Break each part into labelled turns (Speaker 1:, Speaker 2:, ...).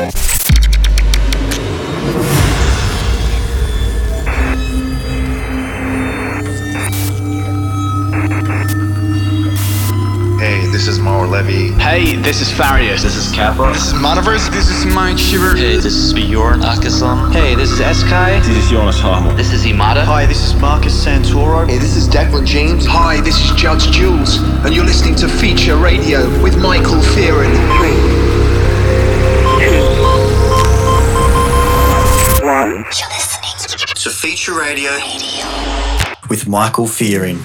Speaker 1: Hey, this is Maro Levy. Hey, this is Farius.
Speaker 2: This is Kappa.
Speaker 3: This is Monoverse.
Speaker 4: This is Mind Shiver.
Speaker 2: Hey, this is Bjorn Akesson.
Speaker 5: Hey, this is Eskai.
Speaker 6: This is Jonas Hamo.
Speaker 7: This is Imada.
Speaker 8: Hi, this is Marcus Santoro.
Speaker 9: Hey, this is Declan James.
Speaker 10: Hi, this is Judge Jules, and you're listening to Feature Radio with Michael Fearon.
Speaker 11: Feature Radio,
Speaker 12: with Michael Fearing.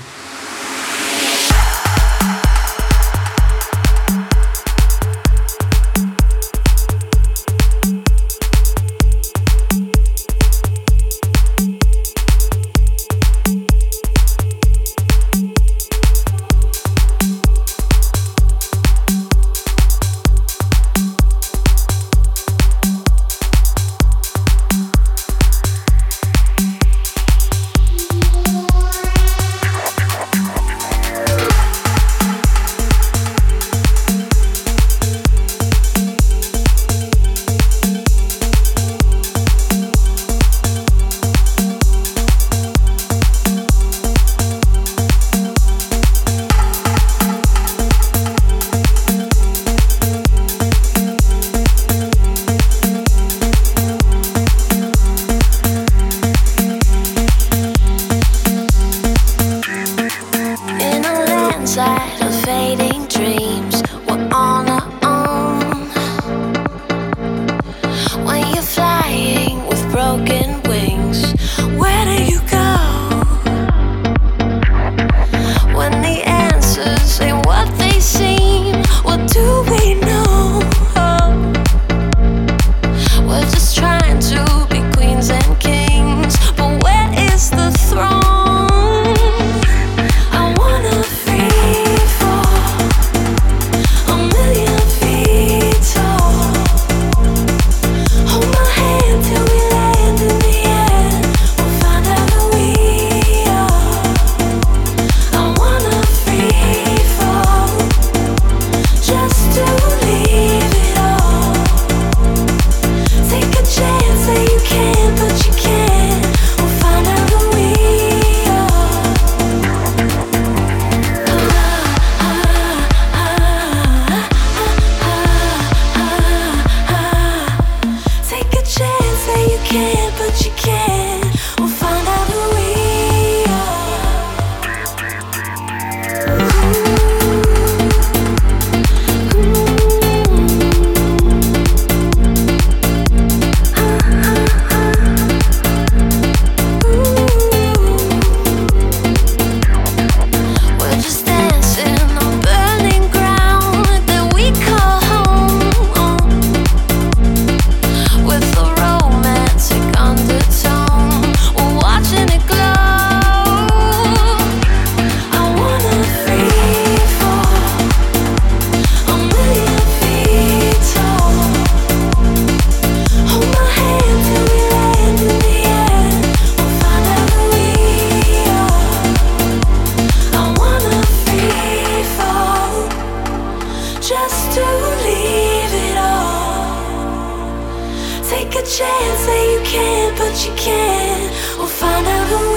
Speaker 13: A chance that you can't, but you can't. We'll find out who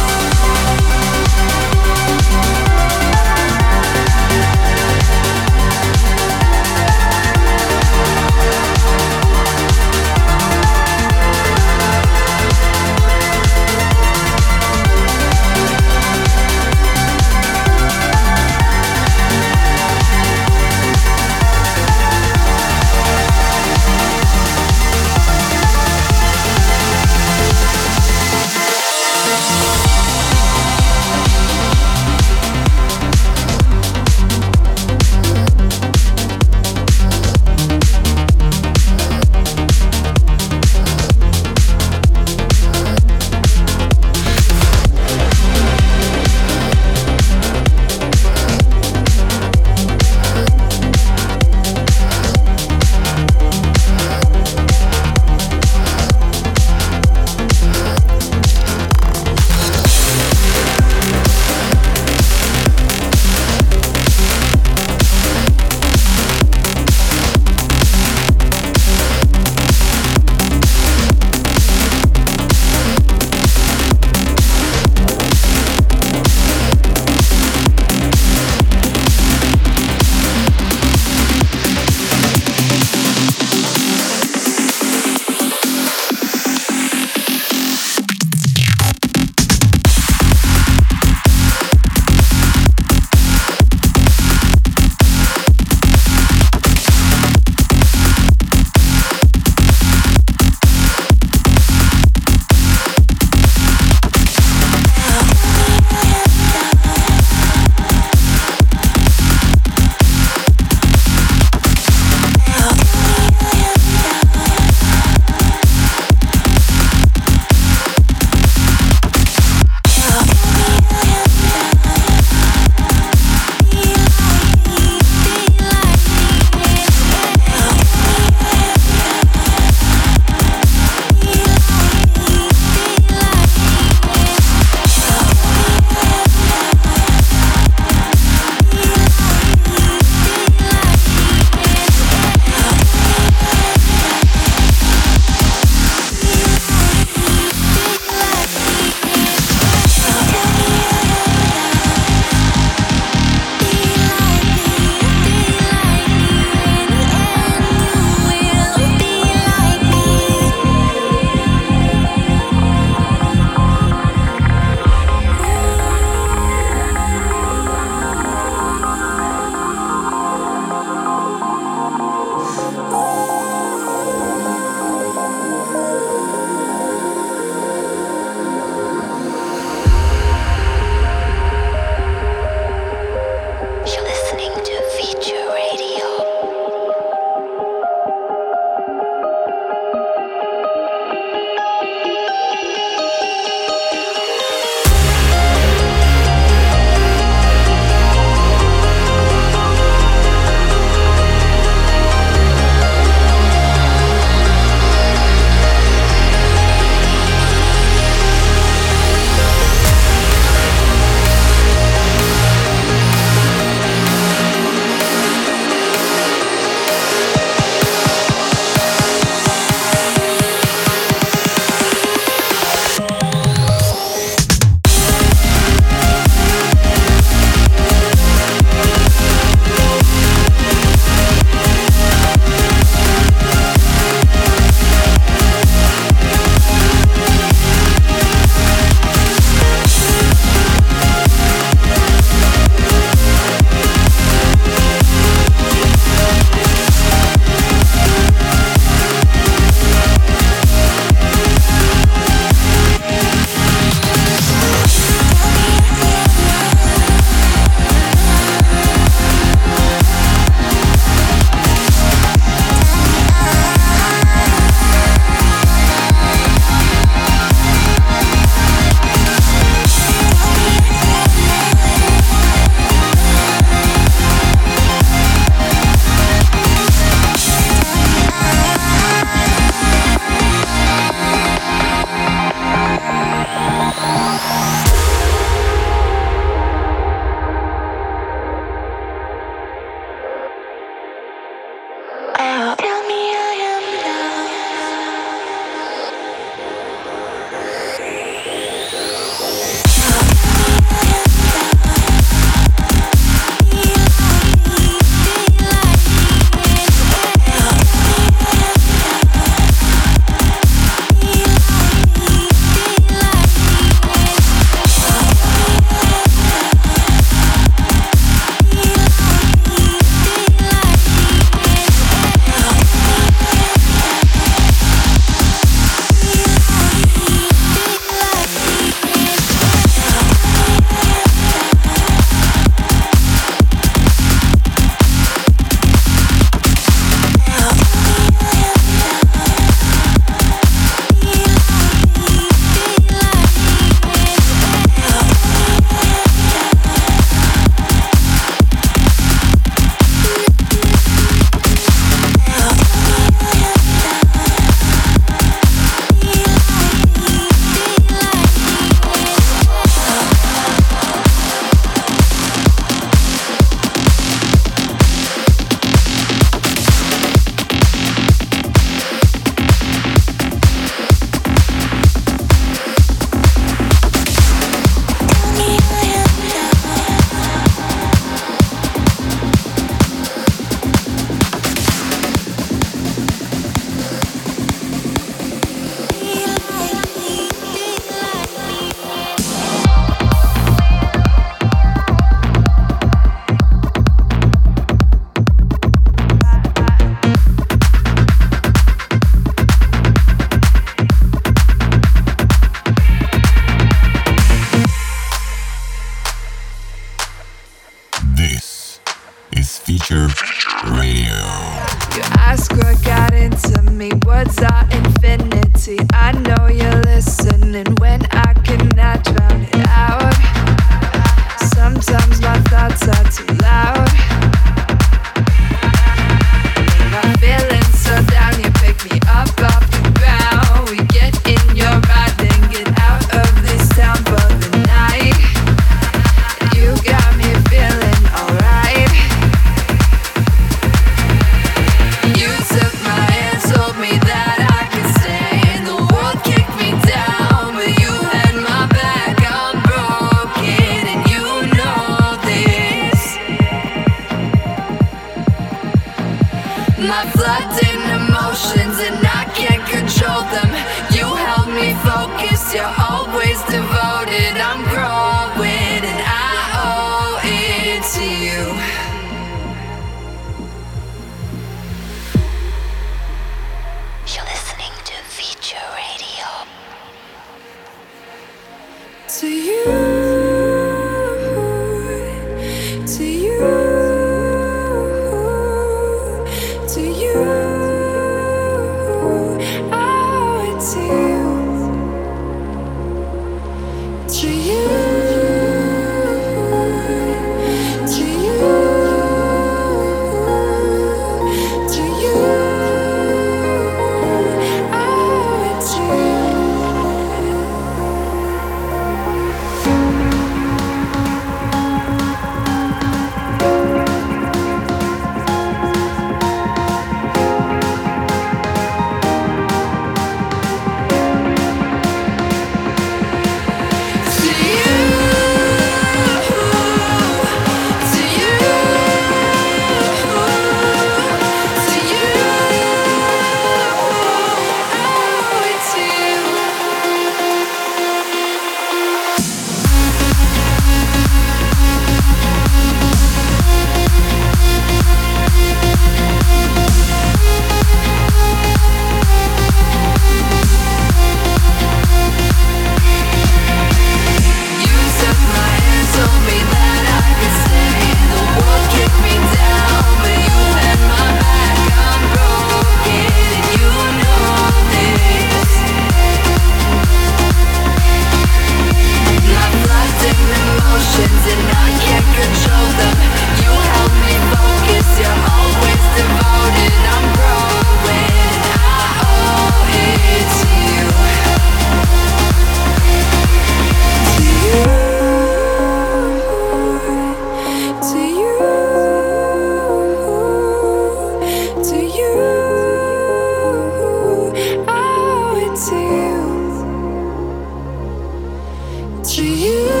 Speaker 4: To you,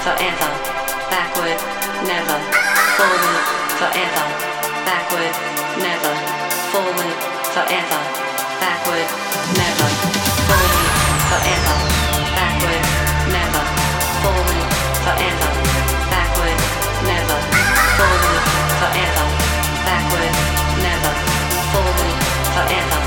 Speaker 6: forever, backward, never, forward, forever, backward, never, forward, forever, backward, never, forward, forever, backward, never, forward, forever, backward, never, forward, forever, backward, never, forward, forever.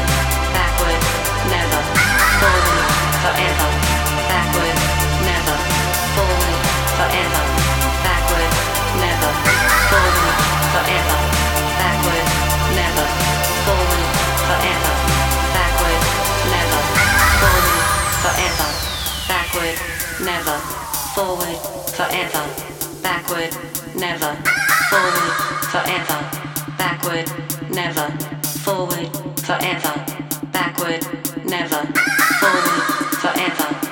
Speaker 6: forever, backward, never, forward, forever, backward, never, forward, forever, backward, never, forward, forever.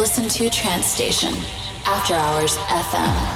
Speaker 9: Listened to trance station, After Hours FM.